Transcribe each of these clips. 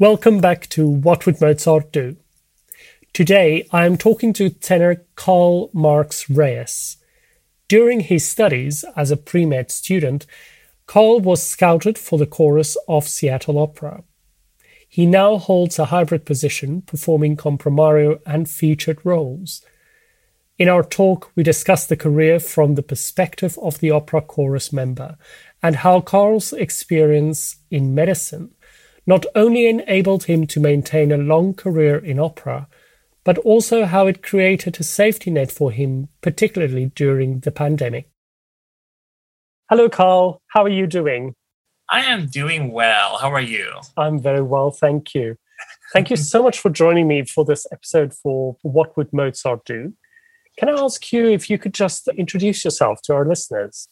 Welcome back to What Would Mozart Do? Today I am talking to tenor Karl Marx Reyes. During his studies as a pre med student, Karl was scouted for the chorus of Seattle Opera. He now holds a hybrid position performing comprimario and featured roles. In our talk, we discuss the career from the perspective of the opera chorus member and how Karl's experience in medicine not only enabled him to maintain a long career in opera, but also how it created a safety net for him, particularly during the pandemic. Hello, Karl. How are you doing? I am doing well. How are you? I'm very well, thank you. Thank you so much for joining me for this episode for What Would Mozart Do? Can I ask you if you could just introduce yourself to our listeners?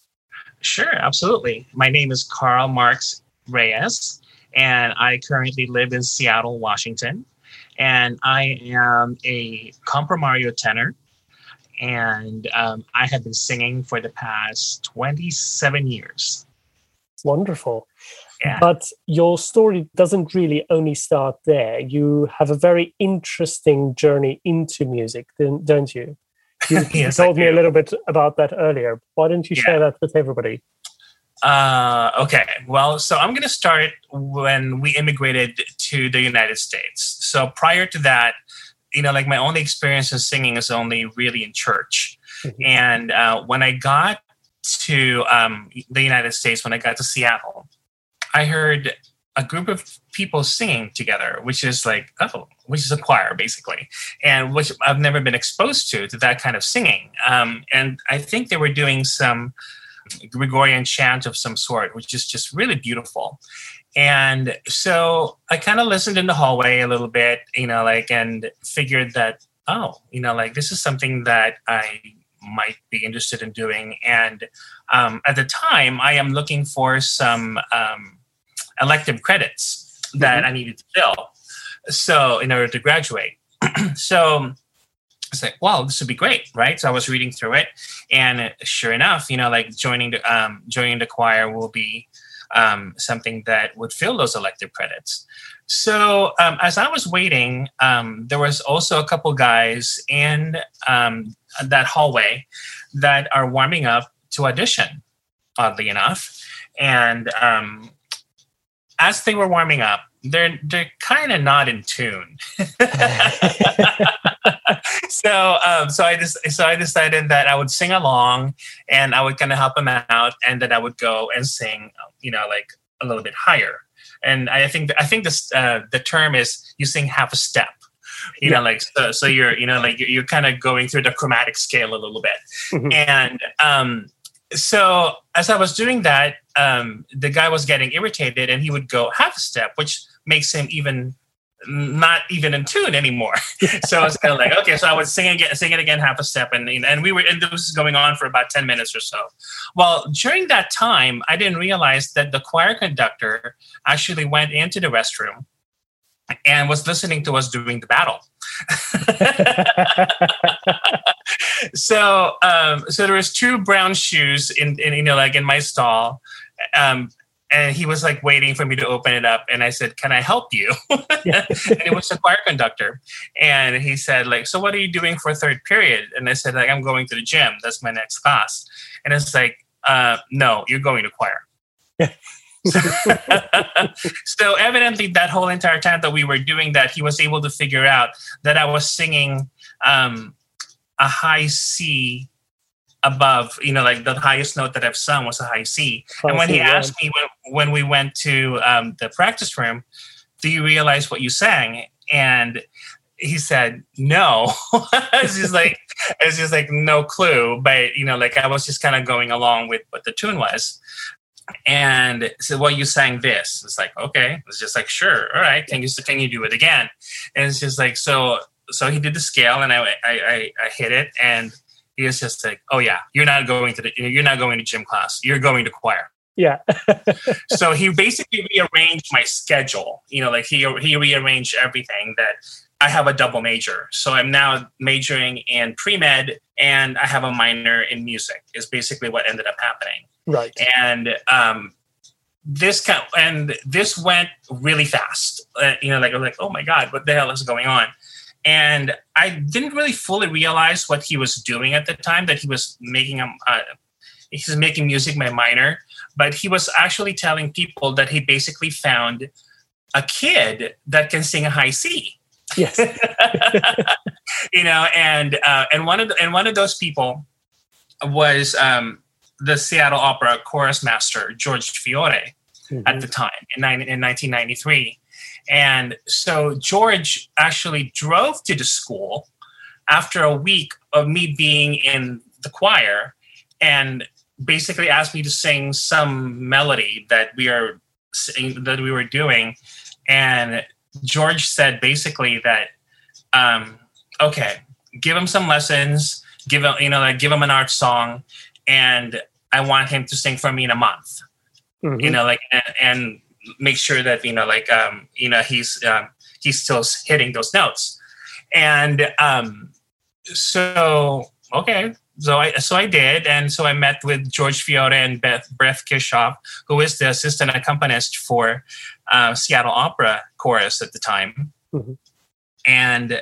Sure, absolutely. My name is Karl Marx Reyes, and I currently live in Seattle, Washington. And I am a comprimario tenor, and um, I have been singing for the past 27 years. Wonderful. Yeah. But your story doesn't really only start there. You have a very interesting journey into music, don't you? You, yes, told me a little bit about that earlier. Why don't you yeah. share that with everybody? Uh, okay. Well, so I'm going to start when we immigrated to the United States. So prior to that, you know, like my only experience in singing is only really in church. Mm-hmm. And uh, when I got to um, the United States, when I got to Seattle, I heard a group of people singing together, which is like, oh, which is a choir basically, and which I've never been exposed to, to that kind of singing. Um, and I think they were doing some Gregorian chant of some sort, which is just really beautiful. And so I kind of listened in the hallway a little bit, you know, like, and figured that, oh, you know, like this is something that I might be interested in doing. And um, at the time, I am looking for some um, elective credits that mm-hmm. I needed to fill. So, in order to graduate. so, was like, wow, this would be great, right? So I was reading through it, and sure enough, you know, like joining the um, joining the choir will be um, something that would fill those elective credits. So um, as I was waiting, um, there was also a couple guys in um, that hallway that are warming up to audition. Oddly enough, and um, as they were warming up, they're they're kind of not in tune. so um, so I just so I decided that I would sing along and I would kind of help him out, and then I would go and sing, you know, like a little bit higher. And I think I think this uh, the term is you sing half a step. You yeah. know, like so, so you're you know like you're, you're kind of going through the chromatic scale a little bit, mm-hmm. and um, so as I was doing that, um, the guy was getting irritated, and he would go half a step, which makes him even not even in tune anymore. so I was kind of like, okay, so I would sing again, sing it again, half a step, and and we were, and this was going on for about ten minutes or so. Well, during that time, I didn't realize that the choir conductor actually went into the restroom and was listening to us doing the battle. so, um, so there was two brown shoes in, in you know, like in my stall. Um, and he was like waiting for me to open it up and i said can i help you? And it was a choir conductor. And he said like so what are you doing for third period? And i said like i'm going to the gym. That's my next class. And it's like uh, no you're going to choir. So evidently that whole entire time that we were doing that he was able to figure out that i was singing um, a high c above, you know, like the highest note that I've sung was a high C. and when he asked me when, when we went to um, the practice room, do you realize what you sang? And he said, no. it's just like, it's just like no clue. But, you know, like I was just kind of going along with what the tune was. And said, well, you sang this. It's like, okay. It's just like, sure. All right. Can you, can you do it again? And it's just like, so, so he did the scale and I, I, I, I hit it and he was just like, "Oh yeah, you're not going to the, you're not going to gym class. You're going to choir." Yeah. so he basically rearranged my schedule. You know, like he he rearranged everything that I have a double major. So I'm now majoring in pre med and I have a minor in music. Is basically what ended up happening. Right. And um, this kind and this went really fast. Uh, you know, like I'm like, oh my god, what the hell is going on? And I didn't really fully realize what he was doing at the time. That he was making a, uh, he's making music my minor, but he was actually telling people that he basically found a kid that can sing a high C. Yes. you know, and uh, and one of the, and one of those people was um, the Seattle Opera chorus master George Fiore mm-hmm. at the time in, in 1993. And so George actually drove to the school after a week of me being in the choir and basically asked me to sing some melody that we are that we were doing and george said basically that um, okay give him some lessons give him you know like give him an art song and i want him to sing for me in a month mm-hmm. you know like and, and, make sure that you know like um you know he's um, he's still hitting those notes and um so okay so I so I did, and so I met with George Fiore and Beth Beth Kirchhoff, who is the assistant accompanist for uh, Seattle Opera Chorus at the time, mm-hmm. and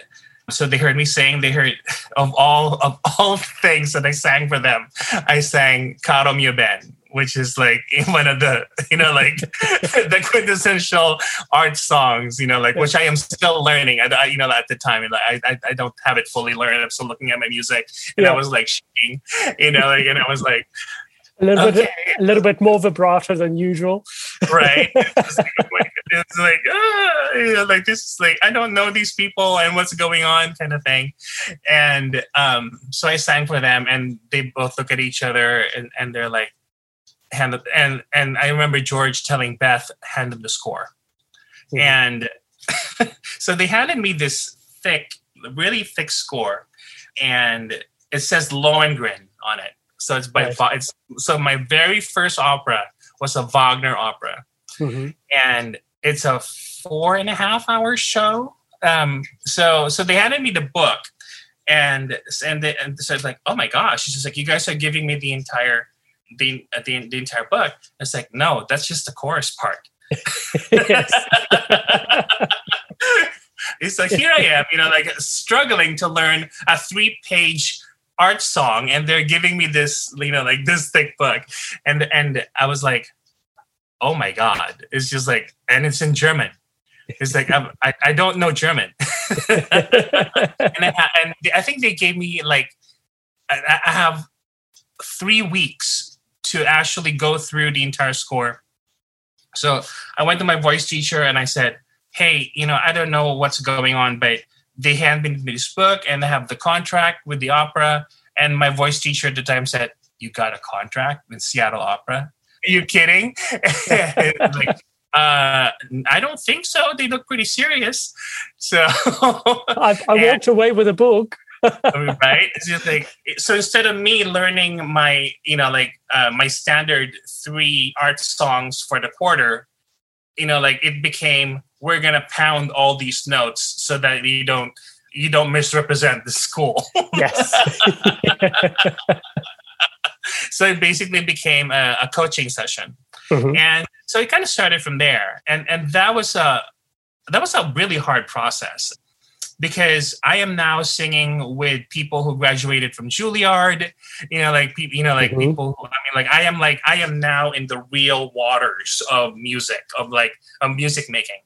so they heard me sing. They heard of all of all things that I sang for them. I sang "Caro mio ben," which is like one of the you know like the quintessential art songs you know like which i am still learning. I, I you know at the time I, I i don't have it fully learned. I'm still looking at my music and yeah. i was like shaking you know like and i was like a little okay. bit a little bit more vibrato than usual. Right. It's like, it's like ah, you know like this is like i don't know these people and what's going on kind of thing. And um so i sang for them and they both look at each other and, and they're like hand and and I remember George telling Beth hand them the score, mm-hmm. and so they handed me this thick, really thick score, and it says Lohengrin on it. So it's by it's so my very first opera was a Wagner opera, mm-hmm. and it's a four and a half hour show. Um, so so they handed me the book, and and they and so it's like, oh my gosh, it's just like you guys are giving me the entire the, the, the entire book. It's like, no, that's just the chorus part. it's like here I am, you know, like struggling to learn a three-page art song, and they're giving me this, you know, like this thick book, and and I was like, oh my god, it's just like, and it's in German. It's like I'm, I I don't know German, and, I, and I think they gave me like I, I have three weeks to actually go through the entire score. So I went to my voice teacher and I said, Hey, you know, I don't know what's going on, but they handed me this book and they have the contract with the opera. And my voice teacher at the time said, You got a contract with Seattle Opera? Are you kidding? like, uh, I don't think so. They look pretty serious. So I, I walked away with a book. Right? It's just like so instead of me learning my, you know, like uh, my standard three art songs for the quarter, you know, like it became we're gonna pound all these notes so that you don't you don't misrepresent the school. yes. so it basically became a, a coaching session, mm-hmm. and so it kind of started from there, and and that was a that was a really hard process because I am now singing with people who graduated from Juilliard, you know, like people, you know, like mm-hmm. people. Who, I mean, like I am like I am now in the real waters of music, of like of music making.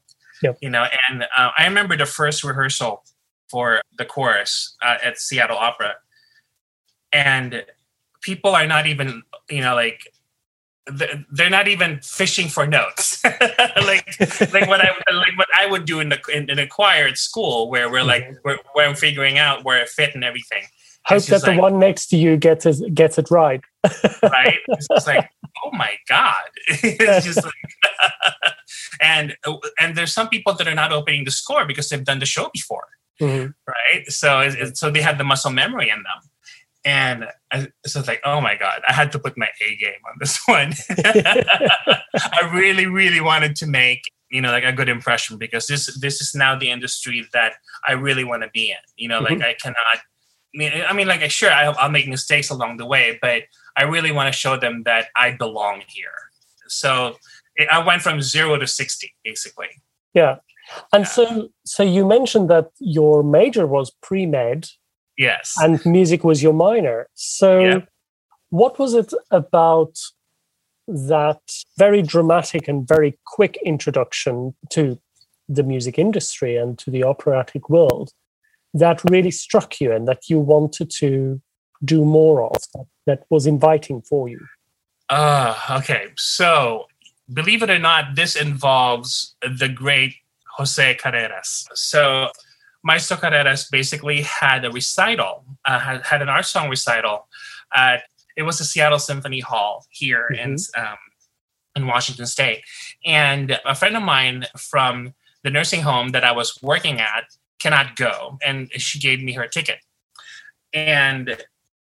Yep. You know, and uh, I remember the first rehearsal for the chorus uh, at Seattle Opera, and people are not even, you know, like they're not even fishing for notes like like what I like what I would do in the in, in a choir at school where we're like mm-hmm. we're, where I'm figuring out where it fit and everything. Hope that the like, one next to you gets it gets it right. right? It's just like, oh my god! it's just like, and and there's some people that are not opening the score because they've done the show before, mm-hmm. right? So so they have the muscle memory in them. And I, so it's like, oh my God, I had to put my A game on this one. I really, really wanted to make, you know, like a good impression because this this is now the industry that I really want to be in. You know, mm-hmm. like I cannot I mean, I mean, like, sure, I'll, I'll make mistakes along the way, but I really want to show them that I belong here. So I went from zero to 60, basically. Yeah. And yeah. so, so you mentioned that your major was pre med. Yes. And music was your minor. So, yeah. what was it about that very dramatic and very quick introduction to the music industry and to the operatic world that really struck you and that you wanted to do more of that, that was inviting for you? Uh, okay. So, believe it or not, this involves the great Jose Carreras. So, Maestro Carreras basically had a recital, uh, had, had an art song recital at it was the Seattle Symphony Hall here mm-hmm. in um, in Washington State, and a friend of mine from the nursing home that I was working at cannot go, and she gave me her ticket, and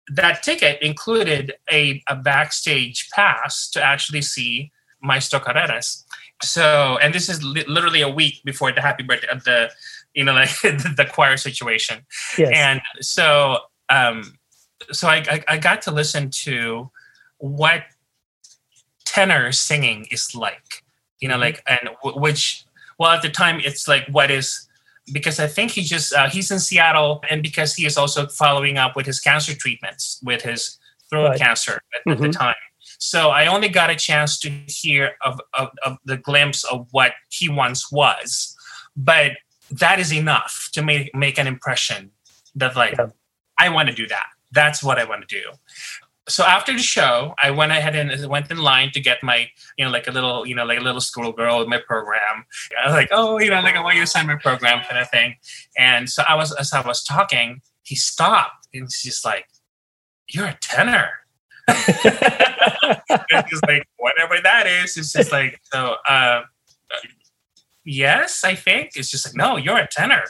that ticket included a, a backstage pass to actually see Maestro Carreras. So, and this is li- literally a week before the happy birthday of the, you know, like the, choir situation. Yes. And so, um, so I, I, I got to listen to what tenor singing is like, you know, mm-hmm. like, and w- which, well, at the time, it's like what is because I think he just uh, he's in Seattle, and because he is also following up with his cancer treatments with his throat right. cancer at, mm-hmm. at, the mm-hmm. time. So I only got a chance to hear of, of, of the glimpse of what he once was, but that is enough to make make an impression that like yeah. I want to do that. That's what I want to do so after the show, I went ahead and went in line to get my, you know, like a little, you know, like a little schoolgirl with my program. I was like, oh, you know, like I want you to sign my program kind of thing. And so I was, as I was talking, he stopped and he's just like, you're a tenor. it's just like, whatever that is, it's just like, so, uh, yes, I think. It's just like, no, you're a tenor.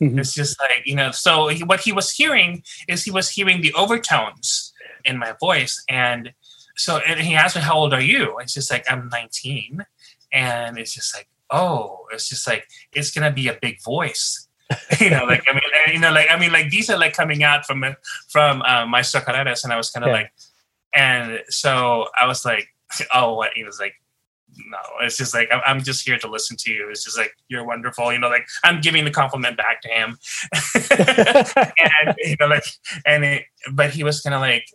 Mm-hmm. It's just like, you know, so he, what he was hearing is he was hearing the overtones in my voice. And so and he asked me, How old are you? It's just like, I'm 19. And it's just like, Oh, it's just like, it's going to be a big voice. you know, like, I mean, you know, like, I mean, like these are like coming out from, from uh, Maestro Carreras. And I was kind of yeah. like, and so I was like, Oh, what? He was like, no, it's just like I'm just here to listen to you. It's just like you're wonderful, you know. Like I'm giving the compliment back to him, and you know, like, and it, but he was kind of like,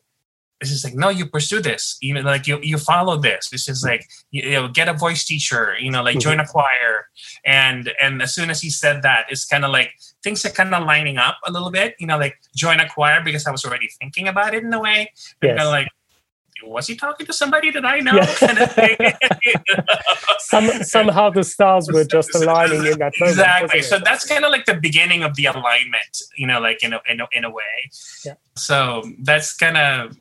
it's just like no you pursue this even like you you follow this it's just like you, you know get a voice teacher you know like join a mm-hmm. choir and and as soon as he said that it's kind of like things are kind of lining up a little bit you know like join a choir because i was already thinking about it in a way yes. like was he talking to somebody that I know? Yeah. Kind of Some, somehow the stars were just aligning in that moment. Exactly. So that's kind of like the beginning of the alignment, you know, like in a, in a, in a way. Yeah. So that's kind of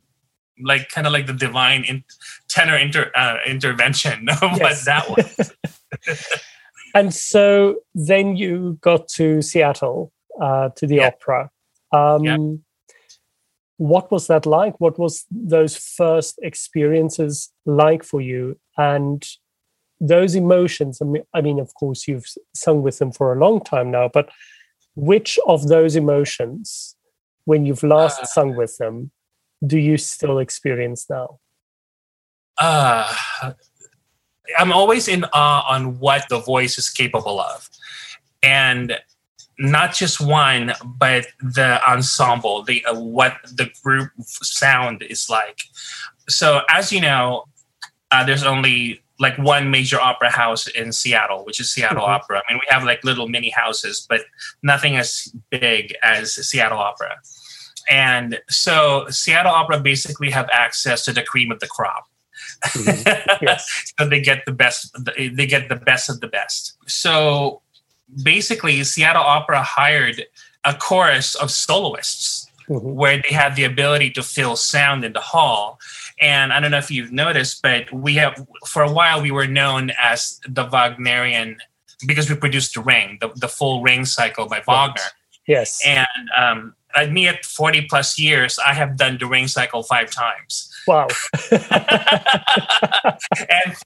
like kind of like the divine in, tenor inter, uh, intervention of yes. what that was. and so then you got to Seattle uh, to the yeah. opera. Um, yeah. What was that like? What was those first experiences like for you? And those emotions. I mean, I mean, of course, you've sung with them for a long time now, but which of those emotions, when you've last uh, sung with them, do you still experience now? Uh, I'm always in awe on what the voice is capable of. And not just one, but the ensemble, the uh, what the group sound is like. So, as you know, uh, there's only like one major opera house in Seattle, which is Seattle mm-hmm. Opera. I mean, we have like little mini houses, but nothing as big as Seattle Opera. And so Seattle Opera basically have access to the cream of the crop. Mm-hmm. Yes. so they get the best they get the best of the best. So basically Seattle Opera hired a chorus of soloists mm-hmm. where they have the ability to fill sound in the hall. And I don't know if you've noticed, but we have for a while we were known as the Wagnerian because we produced the Ring, the, the full Ring cycle by Wagner. Yes. And um, at me at 40 plus years, I have done the ring cycle five times. Wow. and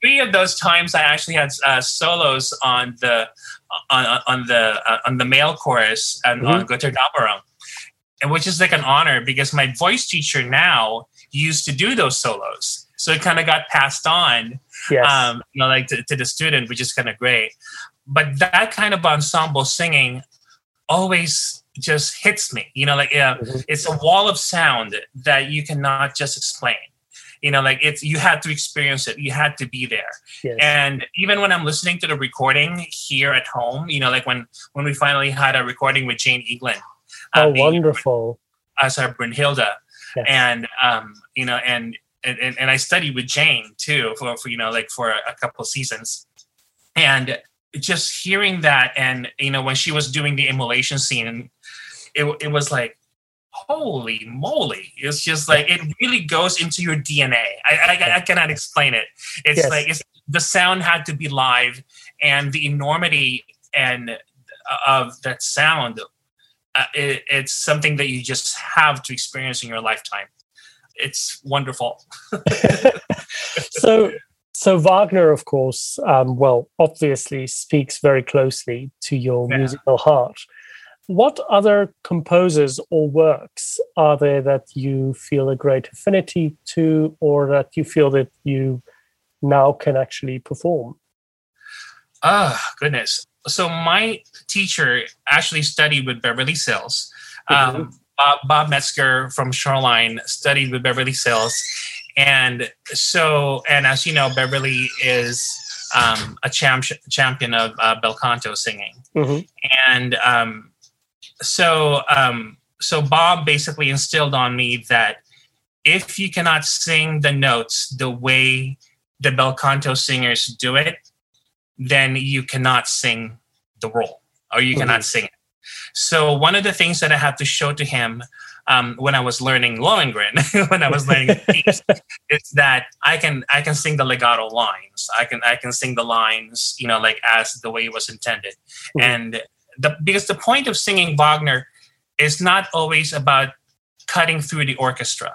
three of those times I actually had uh, solos on the on, on the uh, on the male chorus and mm-hmm. on Götterdämmerung. And which is like an honor because my voice teacher now used to do those solos. so it kind of got passed on Yes. um, you know, like to, to the student, which is kind of great. But that kind of ensemble singing always just hits me. You know, like yeah, Mhm. it's a wall of sound that you cannot just explain. You know, like it's you had to experience it. You had to be there. yes. And even when I'm listening to the recording here at home, you know, like when when we finally had a recording with Jane Eaglen, uh, oh, wonderful. as our Brunhilde, Yes. and um, you know, and, and and and I studied with Jane too for, for you know like for a couple of seasons, and just hearing that, and you know when she was doing the immolation scene, it it was like. Holy moly! It's just like it really goes into your DNA. I, I, I cannot explain it. It's Yes. like it's, the sound had to be live, and the enormity and uh, of that sound uh, it, it's something that you just have to experience in your lifetime. It's wonderful. so so Wagner, of course, um, well, obviously speaks very closely to your Yeah. musical heart. What other composers or works are there that you feel a great affinity to, or that you feel that you now can actually perform? Oh, goodness. So, my teacher actually studied with Beverly Sills. Mhm. Um, Bob, Bob Metzger from Shoreline studied with Beverly Sills. And so, and as you know, Beverly is um, a champ- champion of uh, bel canto singing. Mhm. and um, so um, so Bob basically instilled on me that if you cannot sing the notes the way the bel canto singers do it, then you cannot sing the role or you cannot sing it. So one of the things that I had to show to him um, when I was learning Lohengrin, when I was learning the piece, is that I can I can sing the legato lines. I can I can sing the lines, you know, like as the way it was intended. Mhm. And the because the point of singing Wagner is not always about cutting through the orchestra,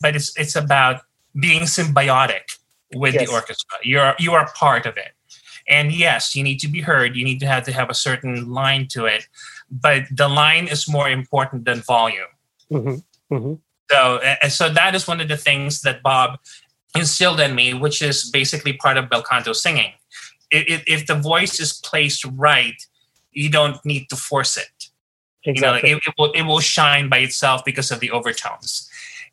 but it's it's about being symbiotic with Yes. the orchestra. You're you are part of it. And yes, you need to be heard. You need to have to have a certain line to it, but the line is more important than volume. Mhm. Mhm. So, so that is one of the things that Bob instilled in me, which is basically part of bel canto singing. If- if the voice is placed right, you don't need to force it. You know, Exactly. it, it will it will shine by itself because of the overtones.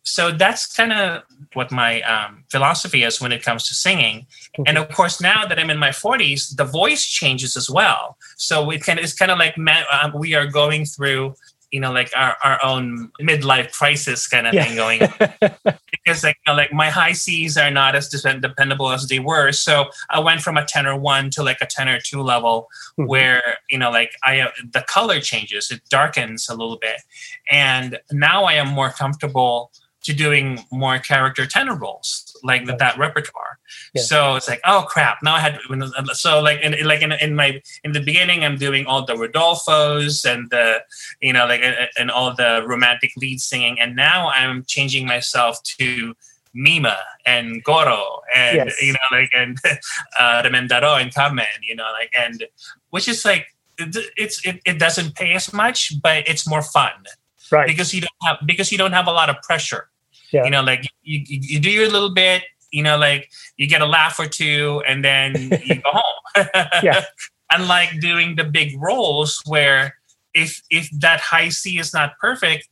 So that's kind of what my um, philosophy is when it comes to singing. And of course, now that I'm in my 40s, the voice changes as well. So it can, it's kind of like ma- um, we are going through, you know, like our, our own midlife crisis kind of Yeah. thing going because like you know, like my high C's are not as depend- dependable as they were. So I went from a tenor one to like a tenor two level, Mhm. where you know like I uh, the color changes, it darkens a little bit, and now I am more comfortable to doing more character tenor roles like Right. that repertoire. Yeah. So it's like oh crap! Now I had so like in like in, in my in the beginning I'm doing all the Rodolfo's and the you know like and, all the romantic lead singing, and now I'm changing myself to Mime and Goro and Yes. you know like and uh, Remendado and Carmen, you know like and which is like it- it's it, it doesn't pay as much, but it's more fun right. because you don't have because you don't have a lot of pressure. Yeah. You know, like you, you, do your little bit, you know, like you get a laugh or two and then you go home. Yeah. Unlike doing the big roles where if if that high C is not perfect,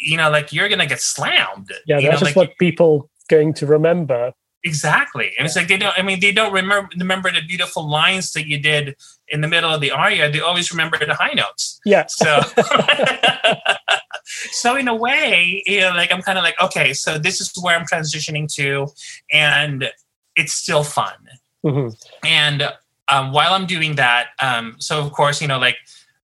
you know, like you're gonna get slammed. Yeah, you that's know, just like what people going to remember. exactly. And it's like they don't I mean they don't remember remember the beautiful lines that you did in the middle of the aria. They always remember the high notes. Yeah. So, so in a way, you know, like I'm kind of like, okay, so this is where I'm transitioning to, and it's still fun. Mhm. And um, while I'm doing that, um, so of course, you know, like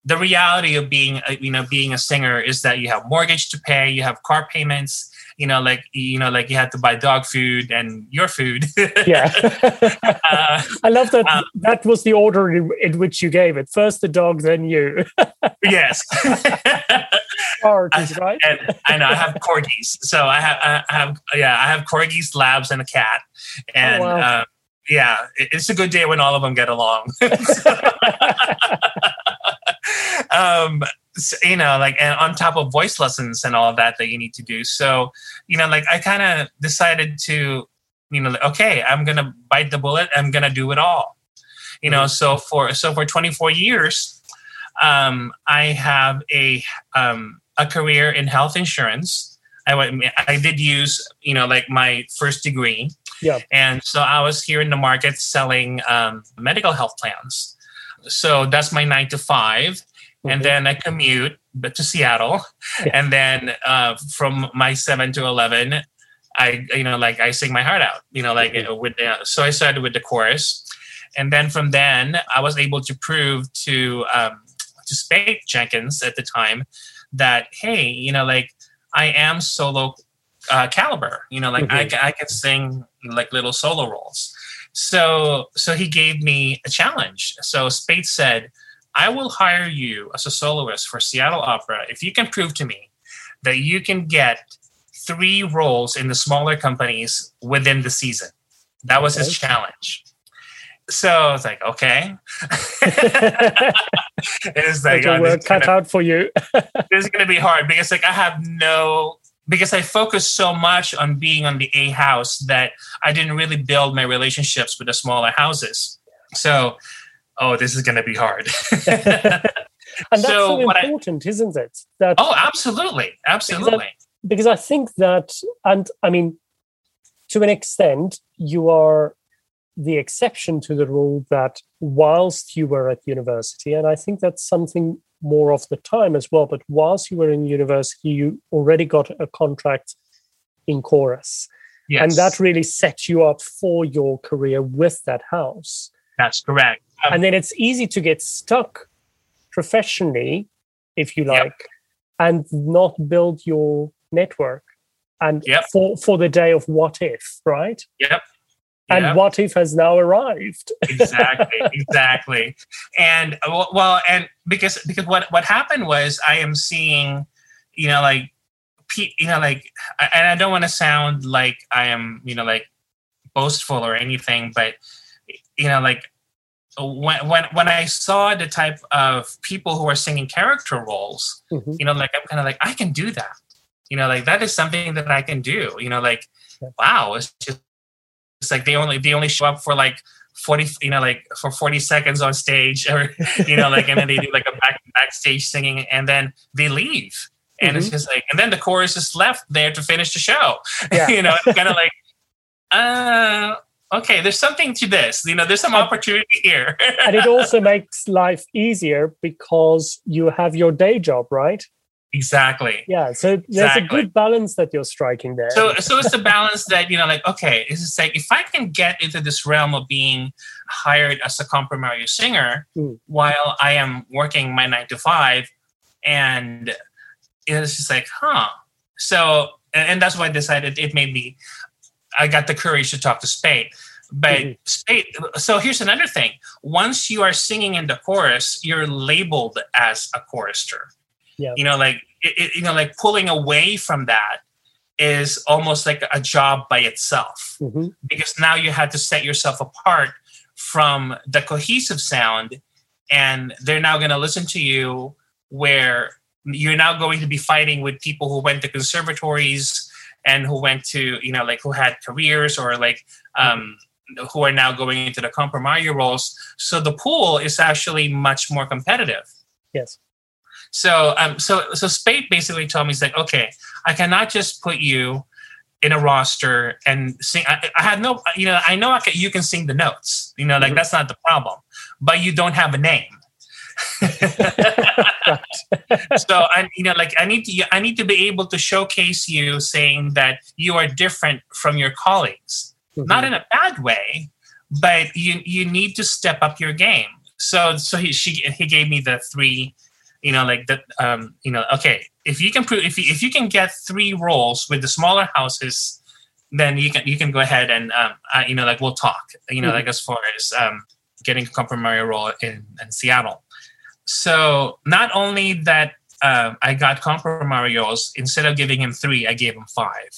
the reality of being, a, you know, being a singer is that you have mortgage to pay, you have car payments, you know, like you know, like you had to buy dog food and your food. Yeah. uh, I love that Um, that was the order in, in which you gave it. First the dog, then you. yes. Priorities, right? and I know I have corgis, so I have, I have, yeah, I have corgis, labs, and a cat, and Oh, wow. uh, yeah, it's a good day when all of them get along. um, you know, like, and on top of voice lessons and all of that that you need to do. So, you know, like, I kind of decided to, you know, like, okay, I'm gonna bite the bullet. I'm gonna do it all. You know, so for so for 24 years, um, I have a um, a career in health insurance. I went, I did use you know like my first degree, Yeah. and so I was here in the market selling um, medical health plans. So that's my nine to 5 Mhm. And then I commute but to Seattle, and then uh, from my seven to eleven, I you know like I sing my heart out, you know like Mhm. with uh, so I started with the chorus, and then from then I was able to prove to um, to Speight Jenkins at the time that hey you know like I am solo uh, caliber, you know like I Mhm. ca- I can sing like little solo roles. So so he gave me a challenge. So Speight said, I will hire you as a soloist for Seattle Opera if you can prove to me that you can get three roles in the smaller companies within the season. That was his challenge. So I was like, okay. it's like, oh, work cut gonna, out for you. this is gonna be hard because like I have no because I focused so much on being on the A house that I didn't really build my relationships with the smaller houses. So, oh, this is gonna be hard. And that's So so, what I- important, isn't it? That oh, absolutely, absolutely. because I think that, and I mean, to an extent, you are the exception to the rule that whilst you were at university, and I think that's something more of the time as well, but whilst you were in university, you already got a contract in chorus. Yes, And that really set you up for your career with that house. That's correct. Um, and then it's easy to get stuck professionally if you Yep. like and not build your network and Yep. for for the day of what if right Yep. and Yep. what if has now arrived exactly exactly and well- and because because what what happened was i am seeing you know like pe- you know like and i don't want to sound like i am you know like boastful or anything but you know like when when when i saw the type of people who are singing character roles Mhm. you know like i'm kind of like i can do that you know like that is something that i can do you know like Yeah. wow it's just it's like they only they only show up for like 40 you know like for 40 seconds on stage or you know like and then they do like a back backstage singing and then they leave and it's Mhm. just like and then the chorus is left there to finish the show Yeah. you know it's kind of like uh okay there's something to this. You know there's some opportunity here. and it also makes life easier because you have your day job right? Exactly. Yeah so there's Exactly. a good balance that you're striking there. So so it's the balance that you know like okay it's just like if i can get into this realm of being hired as a comprimario singer Mm. while i am working my nine to five and it's just like huh. So and, and that's why i decided it made me i got the courage to talk to speight but Mhm. speight so here's another thing once you are singing in the chorus you're labeled as a chorister Yeah. you know like it, it- you know like pulling away from that is almost like a job by itself Mhm. because now you had to set yourself apart from the cohesive sound and they're now going to listen to you where you're now going to be fighting with people who went to conservatories and who went to you know like who had careers or like um who are now going into the comprimario roles so the pool is actually much more competitive yes so um so so Speight basically told me he's like, okay, I cannot just put you in a roster and sing. I, I had no, you know, I know I can, you can sing the notes. You know, like Mhm. that's not the problem, but you don't have a name. so I, you know, like I need to, I need to be able to showcase you, saying that you are different from your colleagues not Mhm. in a bad way, but you you need to step up your game. So so he she he gave me the three, you know, like the um you know okay if you can prove if you, if you can get three roles with the smaller houses, then you can you can go ahead and um uh, you know like we'll talk you know Mhm. like as far as um getting a comprimario role in in Seattle. So not only that. Um, I got comprimario instead of giving him three, I gave him five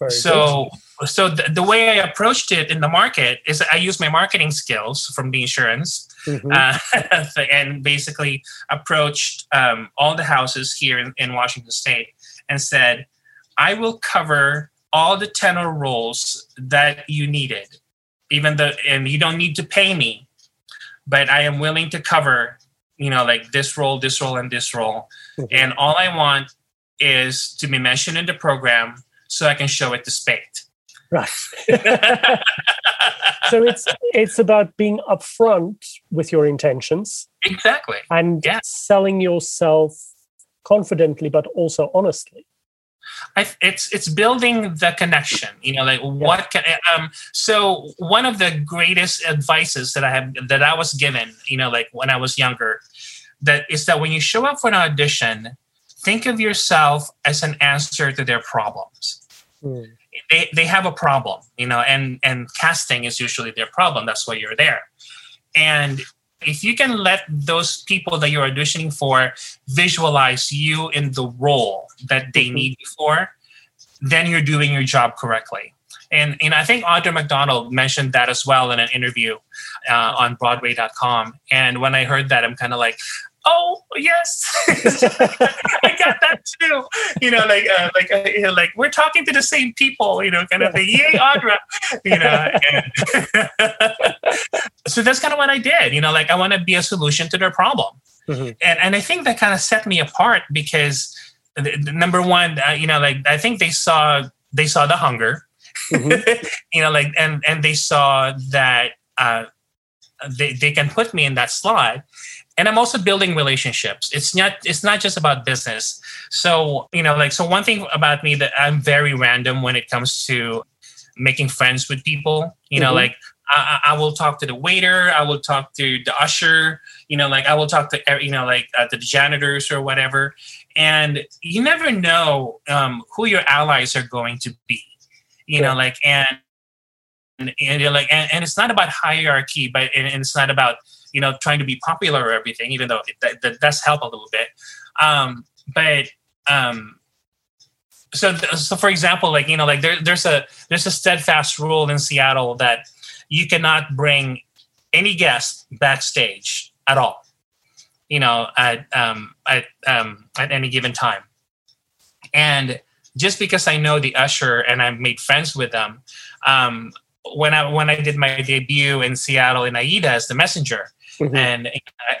Very good. so so the, the way i approached it in the market is i used my marketing skills from the insurance Mhm. uh, and basically approached um, all the houses here in, in washington state and said i will cover all the tenor roles that you needed, even though, and you don't need to pay me, but I am willing to cover, you know, like this role, this role, and this role. Mm-hmm. And all I want is to be mentioned in the program so I can show it to Speight. Right. so it's it's about being upfront with your intentions. Exactly. And yeah. selling yourself confidently but also honestly. I, it's it's building the connection you know like what can um so one of the greatest advices that i have that i was given you know like when i was younger that is that when you show up for an audition think of yourself as an answer to their problems. Mm. they, they have a problem you know and and casting is usually their problem. That's why you're there. And if you can let those people that you're auditioning for visualize you in the role that they mm-hmm. need you for then you're doing your job correctly and, and I think Audra McDonald mentioned that as well in an interview uh, on Broadway.com. And when I heard that, I'm kind of like, oh yes. I got that too. You know like uh, like uh, like we're talking to the same people you know kind of thing. Yay audra. You know so that's kind of what i did you know like i want to be a solution to their problem. Mm-hmm. and and i think that kind of set me apart because the, the number one uh, you know like i think they saw they saw the hunger. Mm-hmm. you know like and and they saw that uh they, they can put me in that slot and i'm also building relationships it's not it's not just about business so you know like so one thing about me that i'm very random when it comes to making friends with people you know mm-hmm. like I, I, will talk to the waiter i will talk to the usher you know like i will talk to you know like uh, the janitors or whatever and you never know um, who your allies are going to be you yeah. know like and and, and like and, and, it's not about hierarchy but and, and, it's not about you know trying to be popular or everything even though it, that, does help a little bit. Um but um so so for example like you know like there, there's a there's a steadfast rule in seattle that you cannot bring any guest backstage at all you know at um at um at any given time. And just because i know the usher and i've made friends with them um when I when I did my debut in Seattle in AIDA as the messenger, mm-hmm. and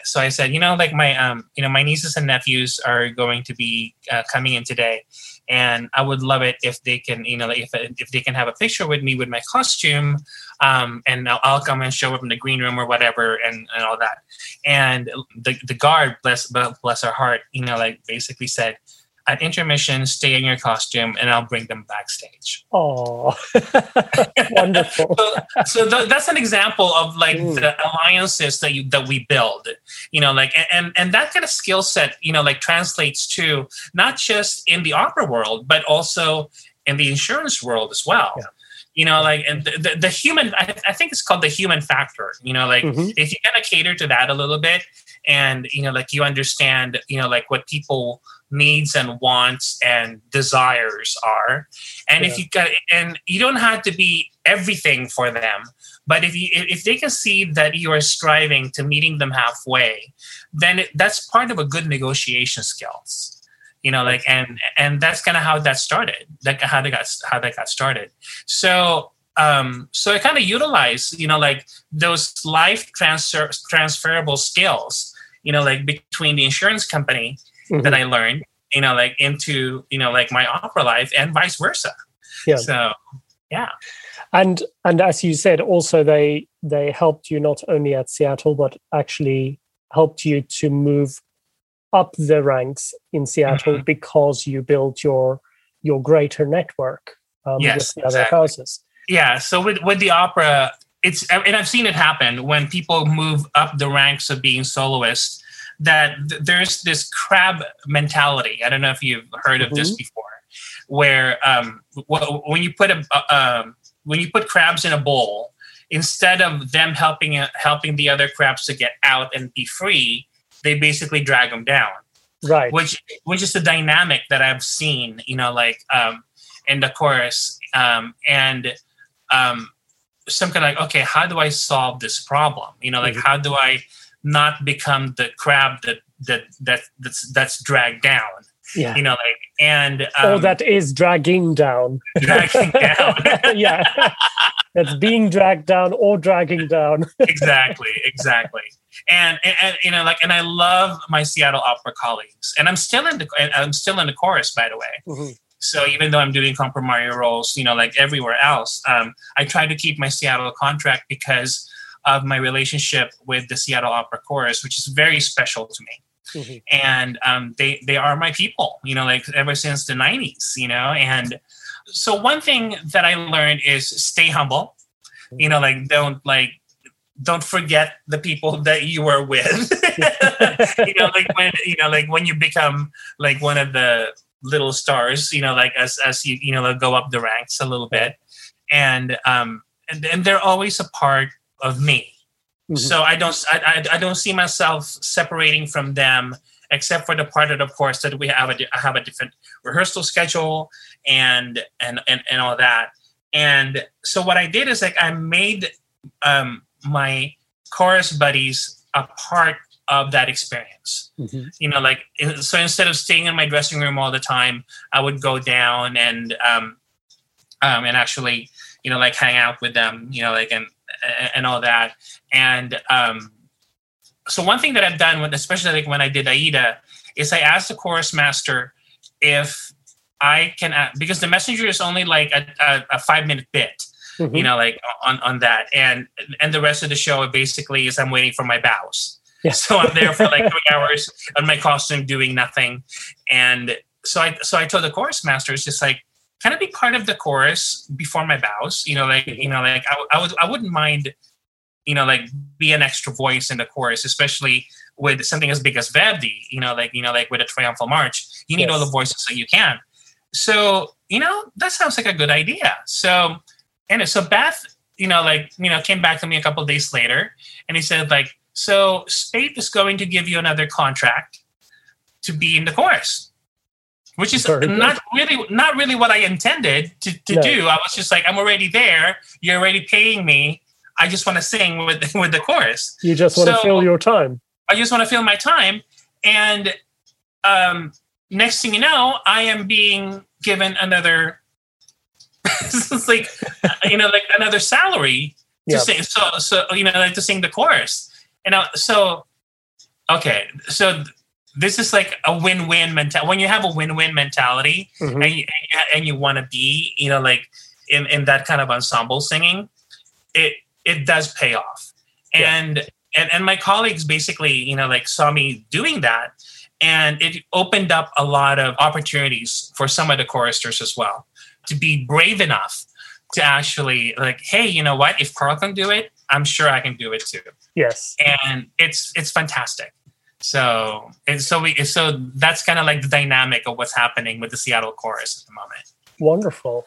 so I said, you know, like my um, you know, my nieces and nephews are going to be uh, coming in today, and I would love it if they can, you know, like if if they can have a picture with me with my costume, um, and I'll, I'll, come and show up in the green room or whatever, and, and all that. And the the guard, bless bless her heart, you know, like basically said, at intermission, stay in your costume, and I'll bring them backstage. Oh, wonderful! so, so th- that's an example of like mm. the alliances that you that we build. You know, like and and that kind of skill set, you know, like translates to not just in the opera world, but also in the insurance world as well. Yeah you know like and the, the, the human I, I, think it's called the human factor you know like mm-hmm. if you kind of cater to that a little bit and you know like you understand you know like what people needs and wants and desires are and yeah. if you got and you don't have to be everything for them but if you if they can see that you are striving to meeting them halfway then it, that's part of a good negotiation skills you know like and and that's kind of how that started like how they got how that got started so um so i kind of utilize you know like those life transfer transferable skills you know like between the insurance company mm-hmm. that I learned, you know, like into, you know, like my opera life and vice versa. Yeah. So yeah. And and as you said, also they they helped you not only at Seattle, but actually helped you to move up the ranks in Seattle mm-hmm. because you built your your greater network um, yes, with the other exactly. houses. Yeah. So with with the opera, it's and I've seen it happen when people move up the ranks of being soloists that th- there's this crab mentality. I don't know if you've heard of mm-hmm. this before, where um, w- when you put a uh, um, when you put crabs in a bowl, instead of them helping uh, helping the other crabs to get out and be free, they basically drag them down. Right. Which which is the dynamic that I've seen, you know, like um, in the chorus, um, and um, some kind of like, okay, how do I solve this problem? You know, like mm-hmm. how do I not become the crab that that that that's that's dragged down Yeah. You know, like and Or um, that is dragging down. dragging down. yeah. That's being dragged down or dragging down. exactly, exactly. And, and and you know, like, and I love my Seattle Opera colleagues, and I'm still in the I'm still in the chorus, by the way. Mhm. So even though I'm doing comprimario roles, you know, like everywhere else, um, I try to keep my Seattle contract because of my relationship with the Seattle Opera Chorus, which is very special to me. Mhm. And um, they they are my people, you know, like ever since the '90s, you know. And so one thing that I learned is stay humble, you know, like don't like don't forget the people that you were with. you know, like when you know, like when you become like one of the little stars, you know, like as as you you know go up the ranks a little bit, and um and and they're always a part of me. Mhm. So I don't I, I I don't see myself separating from them except for the part of the course that we have a I have a different rehearsal schedule and and and, and all that. And so what I did is like I made um, my chorus buddies a part of that experience Mhm. you know like so instead of staying in my dressing room all the time i would go down and um um and actually you know like hang out with them you know like and and all that and um so one thing that i've done with especially like when i did aida is i asked the chorus master if i can because the messenger is only like a, a, a five minute bit Mhm. you know like on on that and and the rest of the show basically is i'm waiting for my bows Yeah. so i'm there for like three hours on my costume doing nothing and so i so i told the chorus master it's just like kind of be part of the chorus before my bows you know like you know like I, I would i wouldn't mind you know like be an extra voice in the chorus especially with something as big as Verdi, you know, like you know, like with a triumphal march, you need all the voices that you can. So you know, that sounds like a good idea. So and so Beth, you know, like you know, came back to me a couple days later, and he said like, so Speight is going to give you another contract to be in the chorus, which is good. not really not really what I intended to, to No. do. I was just like, I'm already there. You're already paying me. I just want to sing with with the chorus. You just want to So- fill your time. I just want to fill my time. And um, next thing you know, I am being given another, it's like, you know, like another salary to Yeah. sing. So, so, you know, like to sing the chorus. And uh, so, okay. So this is like a win-win mentality. When you have a win-win mentality Mhm. and you, and you, want to be, you know, like in, in that kind of ensemble singing, it, it does pay off. Yeah. And, and, and my colleagues basically, you know, like saw me doing that and it opened up a lot of opportunities for some of the choristers as well to be brave enough to actually like, hey, you know what? If Karl can do it, I'm sure I can do it too. Yes. And it's it's fantastic. So and so we so that's kind of like the dynamic of what's happening with the Seattle chorus at the moment. Wonderful.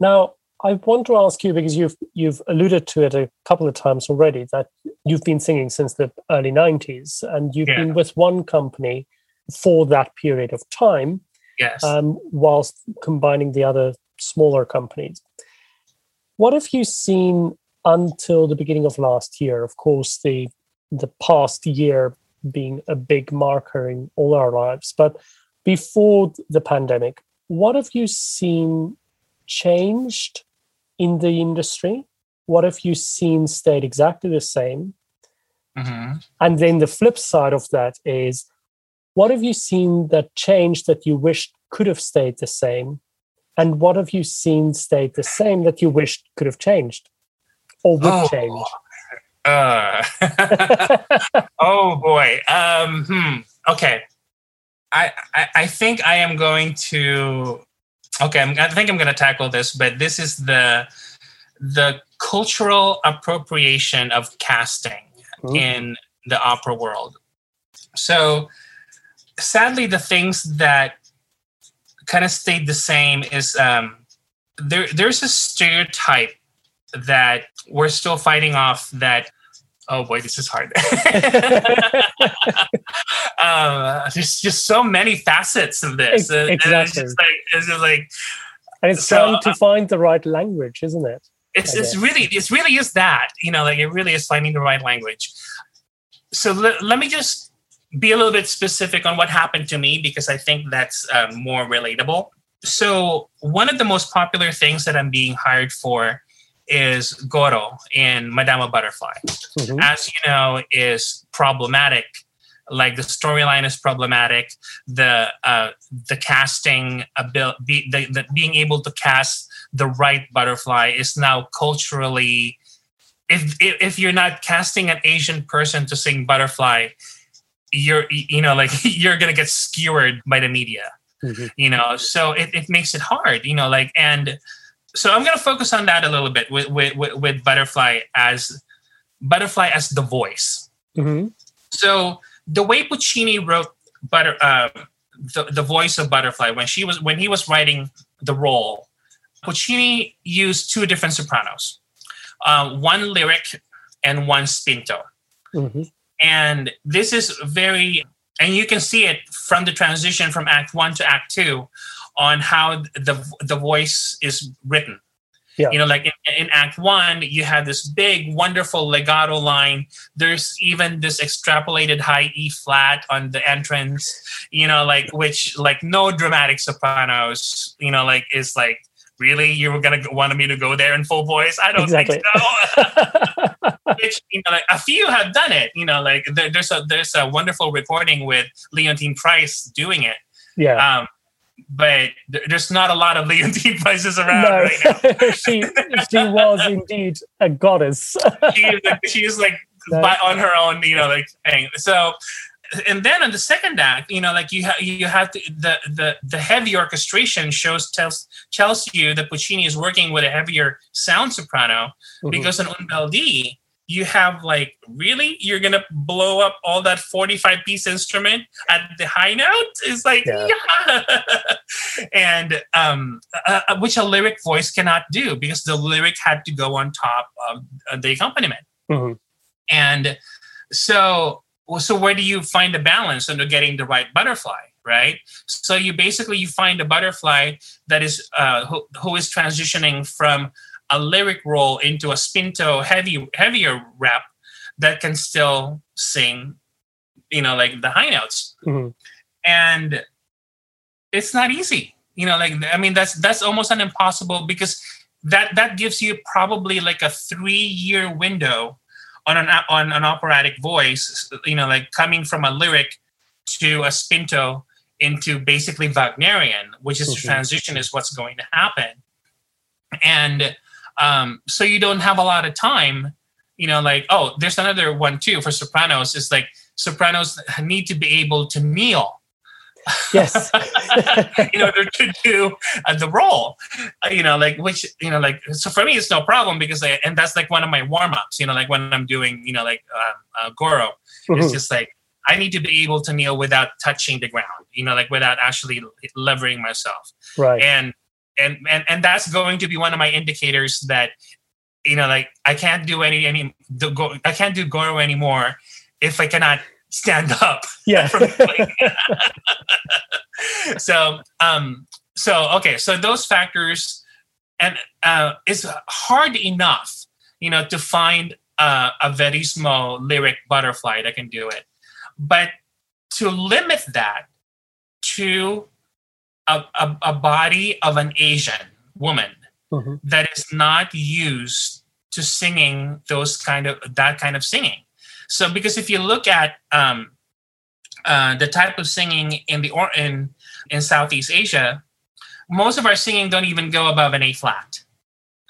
Now, I want to ask you because you've you've alluded to it a couple of times already that you've been singing since the early '90s, and you've Yeah. been with one company for that period of time, Yes. um, whilst combining the other smaller companies. What have you seen until the beginning of last year? Of course, the the past year being a big marker in all our lives, but before the pandemic, what have you seen changed in the industry? What have you seen stayed exactly the same? Mhm. And then the flip side of that is what have you seen that changed that you wished could have stayed the same? And what have you seen stayed the same that you wished could have changed or would Oh. change? Uh, oh boy. Um, hmm. Okay. I, I I think I am going to. Okay, I'm, I think I'm going to tackle this, but this is the the cultural appropriation of casting Mhm. in the opera world. So, sadly, the things that kind of stayed the same is um, there. There's a stereotype that we're still fighting off. That oh boy, this is hard. uh, there's just so many facets of this. Ex- Uh, and It's exactly. just like it's just like And it's So, trying to find the right language, isn't it? it's it's really it's really is that you know like it really is finding the right language so le- let me just be a little bit specific on what happened to me because I think that's uh, more relatable. So, one of the most popular things that I'm being hired for is Goro in Madama Butterfly. Mm-hmm. As you know, is problematic. Like the storyline is problematic. The uh, the casting ability, the, the being able to cast the right butterfly is now culturally. If, if if you're not casting an Asian person to sing Butterfly, you're you know like you're gonna get skewered by the media. Mm-hmm. You know, so it, it makes it hard. You know, like and so I'm going to focus on that a little bit with with, with Butterfly as Butterfly as the voice. Mm-hmm. So the way Puccini wrote Butter, uh, the the voice of Butterfly when she was when he was writing the role, Puccini used two different sopranos, uh, one lyric and one spinto, mm-hmm. and this is very and you can see it from the transition from Act One to Act Two on how the the voice is written. Yeah. You know, like in, in, Act One, you have this big, wonderful legato line. There's even this extrapolated high E flat on the entrance. You know, like which like no dramatic sopranos. You know, like is like really you were gonna want me to go there in full voice? I don't exactly. think so. Which you know, like a few have done it. You know, like there, there's a there's a wonderful recording with Leontyne Price doing it. Yeah. Um, but there's not a lot of Leontyne Prices around no. right now. she she was indeed a goddess. she is like, she is like no. by, on her own, you know, like thing. So, and then in the second act, you know, like you have you have to, the the the heavy orchestration shows tells tells you that Puccini is working with a heavier sound soprano mm-hmm. because in Un bel you have like really? You're gonna blow up all that 45 piece instrument at the high note? It's like yeah, yeah. and um uh, uh, which a lyric voice cannot do because the lyric had to go on top of uh, the accompaniment. Mm-hmm. and so so where do you find the balance under getting the right butterfly right? So you basically you find a butterfly that is uh, who, who is transitioning from a lyric role into a spinto heavy heavier rap that can still sing you know like the high notes mm-hmm. and it's not easy you know like i mean that's that's almost an impossible because that that gives you probably like a three year window on an on an operatic voice you know like coming from a lyric to a spinto into basically wagnerian which is mm-hmm. the transition is what's going to happen and um, so you don't have a lot of time, you know, like, oh, there's another one too for sopranos. It's like sopranos need to be able to kneel. Yes. in order to do uh, the role, uh, you know, like, which, you know, like, so for me, it's no problem because I, and that's like one of my warm ups, you know, like when I'm doing, you know, like uh, uh Goro, mm-hmm. it's just like, I need to be able to kneel without touching the ground, you know, like without actually levering myself. Right. And and and and that's going to be one of my indicators that you know like i can't do any any go, i can't do goro anymore if i cannot stand up. Yeah. So um so okay so those factors and uh it's hard enough you know to find uh, a very small lyric butterfly that can do it. But to limit that to a, a, a body of an Asian woman mm-hmm. that is not used to singing those kind of that kind of singing. So because if you look at um, uh, the type of singing in the or in in Southeast Asia, most of our singing don't even go above an A flat.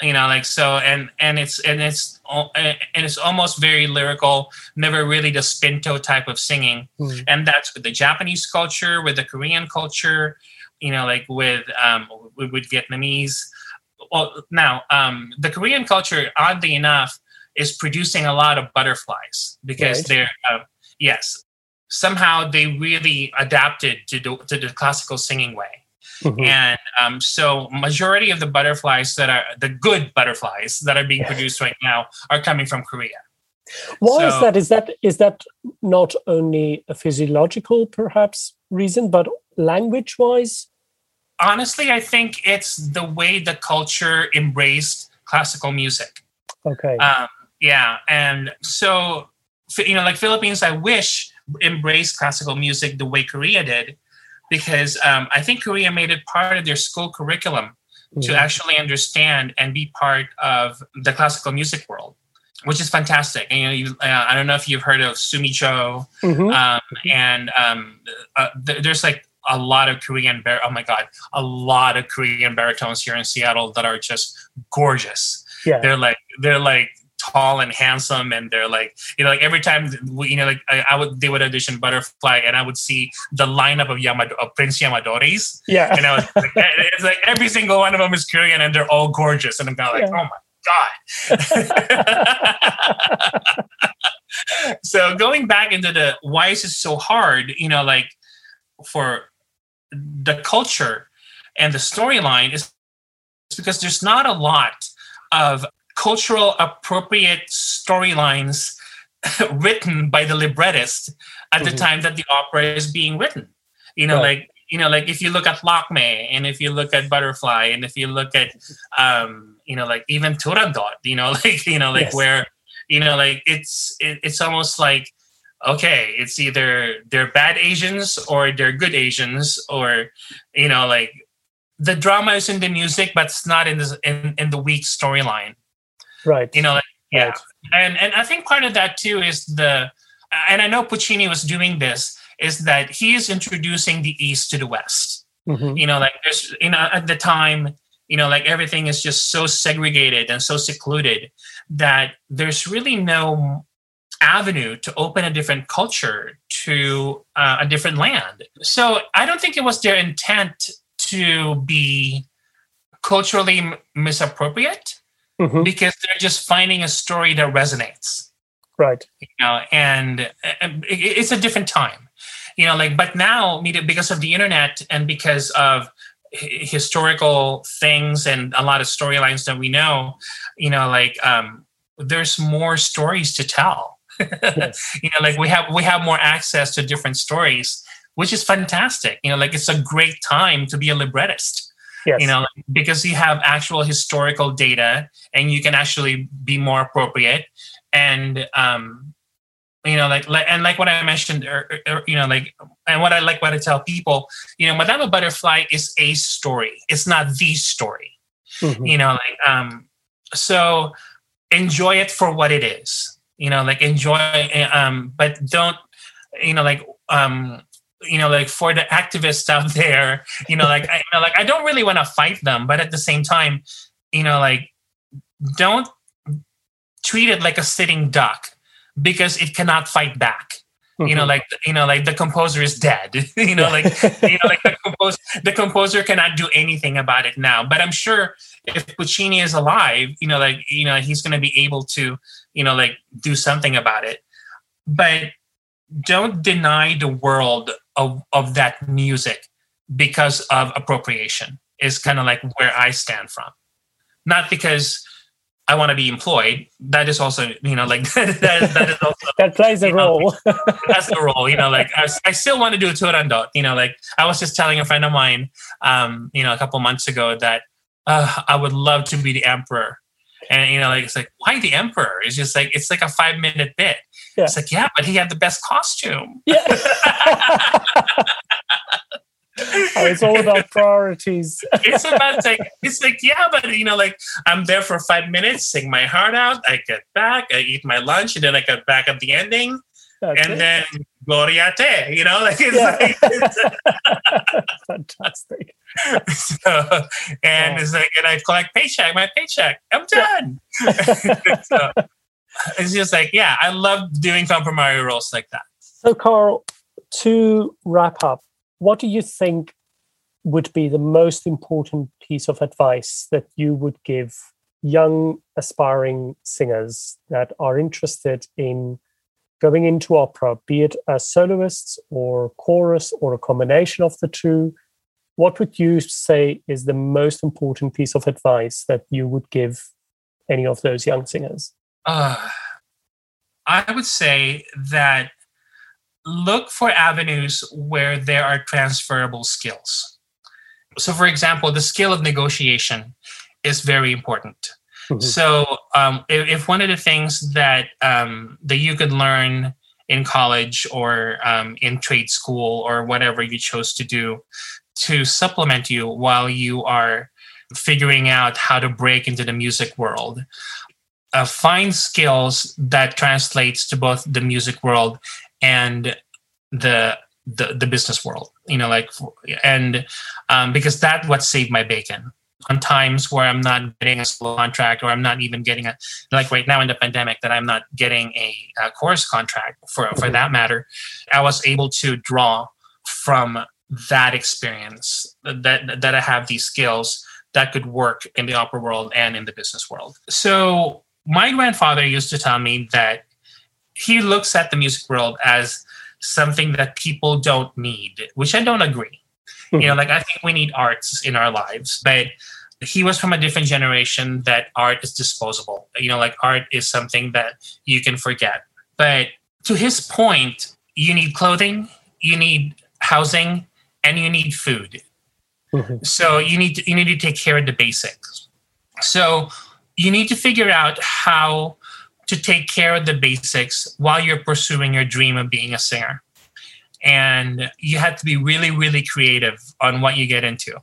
You know, like so, and and it's and it's and it's almost very lyrical, never really the spinto type of singing, mm. and that's with the Japanese culture, with the Korean culture, you know, like with um, with, with Vietnamese. Well, now um, the Korean culture, oddly enough, is producing a lot of butterflies because right. they're uh, yes, somehow they really adapted to the, to the classical singing way. Mm-hmm. And um, so, majority of the butterflies that are the good butterflies that are being produced right now are coming from Korea. Why so, is that? Is that is that not only a physiological, perhaps, reason, but language wise? Honestly, I think it's the way the culture embraced classical music. Okay. Um, yeah, and so you know, like Philippines, I wish embraced classical music the way Korea did, because um, I think Korea made it part of their school curriculum mm-hmm. to actually understand and be part of the classical music world, which is fantastic. And, you know, you, uh, I don't know if you've heard of Sumi Jo, mm-hmm. um, and um, uh, th- there's like a lot of Korean bar- oh my god, a lot of Korean baritones here in Seattle that are just gorgeous. Yeah. They're like they're like tall and handsome and they're like you know like every time we, you know like I, I, would they would audition butterfly and i would see the lineup of Yamado, of prince yamadori's yeah and I was like, eh, it's like every single one of them is korean and they're all gorgeous and i'm kind of like yeah. oh my god so going back into the why is it so hard you know like for the culture and the storyline is because there's not a lot of cultural appropriate storylines written by the librettist at mm-hmm. the time that the opera is being written. You know, right. like you know, like if you look at Lakme and if you look at Butterfly and if you look at um, you know, like even Turandot, you know, like you know, like yes. where you know, like it's it, it's almost like okay, it's either they're bad Asians or they're good Asians, or you know, like the drama is in the music, but it's not in the in, in the weak storyline. Right. You know, like, yeah. Right. And and I think part of that too is the and I know Puccini was doing this, is that he is introducing the East to the West. Mm-hmm. You know, like there's you know, at the time, you know, like everything is just so segregated and so secluded that there's really no avenue to open a different culture to uh, a different land. So I don't think it was their intent to be culturally m- misappropriate mm-hmm. because they're just finding a story that resonates. Right. You know, and, and it's a different time. You know, like, but now because of the internet and because of historical things and a lot of storylines that we know, you know, like um, there's more stories to tell. Yes. You know, like we have we have more access to different stories, which is fantastic. You know, like it's a great time to be a librettist Yes. You know, because you have actual historical data and you can actually be more appropriate. And, um, you know, like, like and like what I mentioned, or, or, you know, like, and what I like what I tell people, you know, Madame Butterfly is a story. It's not the story. Mm-hmm. You know, like, um, so enjoy it for what it is. You know, like enjoy, um, but don't, you know, like, um, you know like for the activists out there you know like I, you know, like I don't really want to fight them but at the same time you know like don't treat it like a sitting duck because it cannot fight back. You know mm-hmm. like you know like the composer is dead you know like you know like the composer the composer cannot do anything about it now but i'm sure if puccini is alive you know like you know he's going to be able to you know like do something about it but don't deny the world of, of that music because of appropriation is kind of like where I stand from. Not because I want to be employed. That is also, you know, like that, that is also that plays a role. Know, that's the role, you know. Like I, I still want to do a turandot. You know, like I was just telling a friend of mine, um, you know, a couple months ago that uh, I would love to be the emperor. And you know, like it's like why the emperor? It's just like it's like a five minute bit. Yeah. It's like, yeah, but he had the best costume. Yeah. Oh, it's all about priorities. it's about like it's like yeah, but you know, like I'm there for five minutes, sing my heart out. I get back, I eat my lunch, and then I get back at the ending, That's and it. then Gloria te. You know, like it's yeah. like it's, fantastic. So, and it's like, and I collect paycheck, my paycheck. I'm done. Yeah. so, it's just like, yeah, I love doing comprimario roles like that. So, Karl, to wrap up, what do you think would be the most important piece of advice that you would give young aspiring singers that are interested in going into opera, be it as soloists or chorus or a combination of the two? What would you say is the most important piece of advice that you would give any of those young singers? Uh, I would say that look for avenues where there are transferable skills. So, for example, the skill of negotiation is very important. Mm-hmm. So, um, if, if, one of the things that um, that you could learn in college or um, in trade school or whatever you chose to do to supplement you while you are figuring out how to break into the music world. Uh, find skills that translates to both the music world and the the, the business world you know like and um, because that's what saved my bacon. On times where i'm not getting a contract or i'm not even getting a like right now in the pandemic that i'm not getting a, a chorus contract for for that matter i was able to draw from that experience that that i have these skills that could work in the opera world and in the business world. So my grandfather used to tell me that he looks at the music world as something that people don't need, which I don't agree. Mm-hmm. You know, like I think we need arts in our lives, but he was from a different generation that art is disposable. You know, like art is something that you can forget. But to his point, you need clothing, you need housing, and you need food. Mm-hmm. So you need to, you need to take care of the basics. So you need to figure out how to take care of the basics while you're pursuing your dream of being a singer. And you have to be really, really creative on what you get into.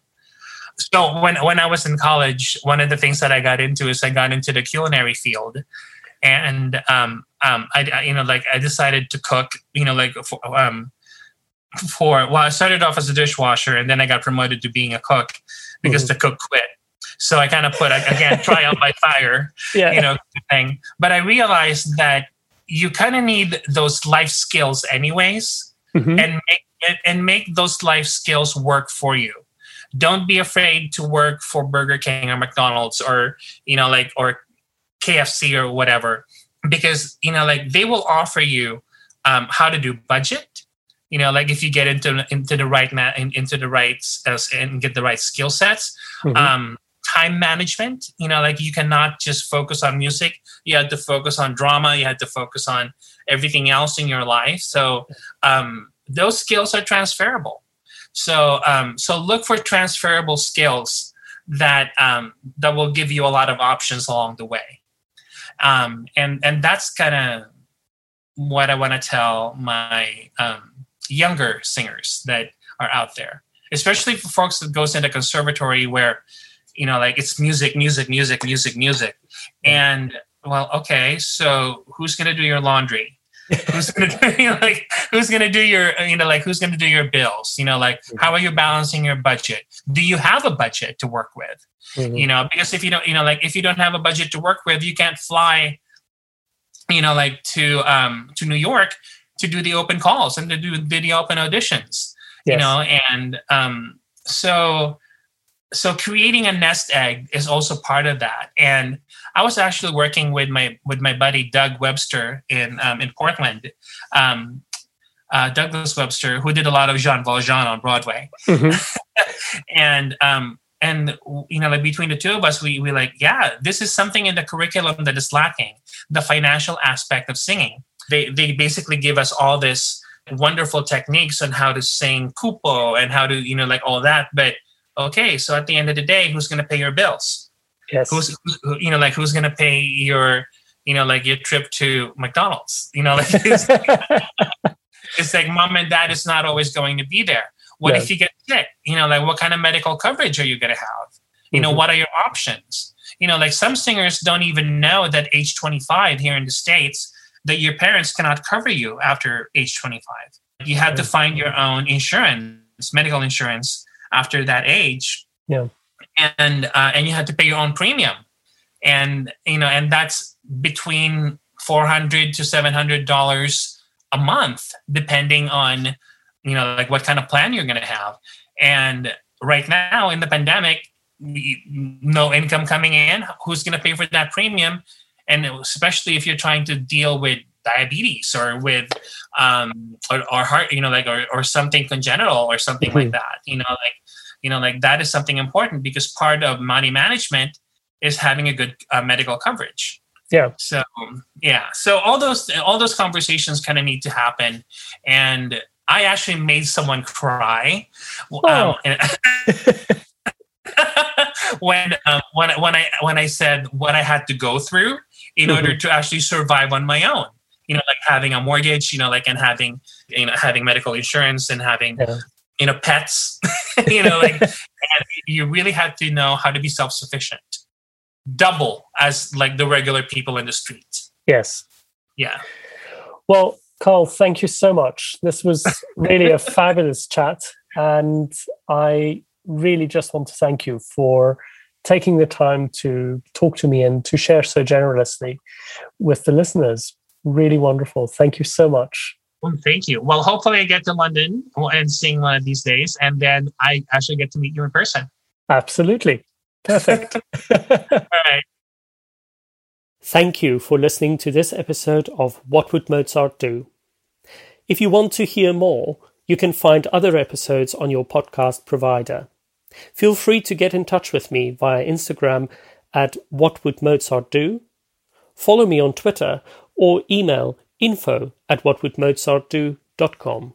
So when when I was in college, one of the things that I got into is I got into the culinary field, and um, um, I, I you know like I decided to cook, you know like for, um, for well I started off as a dishwasher and then I got promoted to being a cook because mm-hmm. the cook quit so I kind of put again trial by fire, yeah. you know, thing. But I realized that you kind of need those life skills anyways, mm-hmm. and make and make those life skills work for you. Don't be afraid to work for Burger King or McDonald's or you know like or KFC or whatever, because you know like they will offer you um, how to do budget you know like if you get into into the right ma- into the right uh, and get the right skill sets mm-hmm. um, time management. You know like you cannot just focus on music. You have to focus on drama. You have to focus on everything else in your life. So um, those skills are transferable. So um, so look for transferable skills that um, that will give you a lot of options along the way. Um, and and that's kind of what i want to tell my um, younger singers that are out there especially for folks that goes into conservatory where you know like it's music music music music music and well okay so who's going to do your laundry who's going to do you know, like who's going to do your you know like who's going to do your bills you know like mm-hmm. how are you balancing your budget do you have a budget to work with mm-hmm. you know because if you don't you know like if you don't have a budget to work with you can't fly you know like to um to new york to do the open calls and to do the open auditions yes. you know and um so so creating a nest egg is also part of that. And i was actually working with my with my buddy doug webster in um, in portland um, uh, douglas webster who did a lot of jean valjean on broadway. Mm-hmm. and um, and you know like between the two of us we we like yeah this is something in the curriculum that is lacking the financial aspect of singing. They they basically give us all this wonderful techniques on how to sing cupo and how to you know like all that but okay, so at the end of the day, who's going to pay your bills? Yes. Who's, who, you know, like who's going to pay your, you know, like your trip to McDonald's? You know, like it's, it's, like mom and dad is not always going to be there. What yes. if you get sick? You know, like what kind of medical coverage are you going to have? You mm-hmm. know, what are your options? You know, like some singers don't even know that age 25 here in the States, that your parents cannot cover you after age 25. You have to find your own insurance, medical insurance after that age. Yeah. And uh, and you had to pay your own premium, and you know, and that's between four hundred to seven hundred dollars a month, depending on you know like what kind of plan you're going to have. And right now in the pandemic, no income coming in, who's going to pay for that premium? And especially if you're trying to deal with diabetes or with um or, or heart you know like or, or something congenital or something mm-hmm. like that you know like you know like that is something important because part of money management is having a good uh, medical coverage yeah so yeah so all those all those conversations kind of need to happen and i actually made someone cry oh. um, when um, when when I when I said what I had to go through in mm-hmm. order to actually survive on my own you know, like having a mortgage, you know, like and having you know having medical insurance and having Yeah. you know pets, you know, like and you really had to know how to be self sufficient, double as like the regular people in the street. Yes. Yeah. Well, Karl, thank you so much. This was really a fabulous chat. And I really just want to thank you for taking the time to talk to me and to share so generously with the listeners. Really wonderful. Thank you so much. Well, thank you. Well, hopefully I get to London and sing one of these days, and then I actually get to meet you in person. Absolutely. Perfect. All right. Thank you for listening to this episode of What Would Mozart Do? If you want to hear more, you can find other episodes on your podcast provider. Feel free to get in touch with me via Instagram at What Would Mozart Do? Follow me on Twitter or email info at whatwouldmozartdo.com.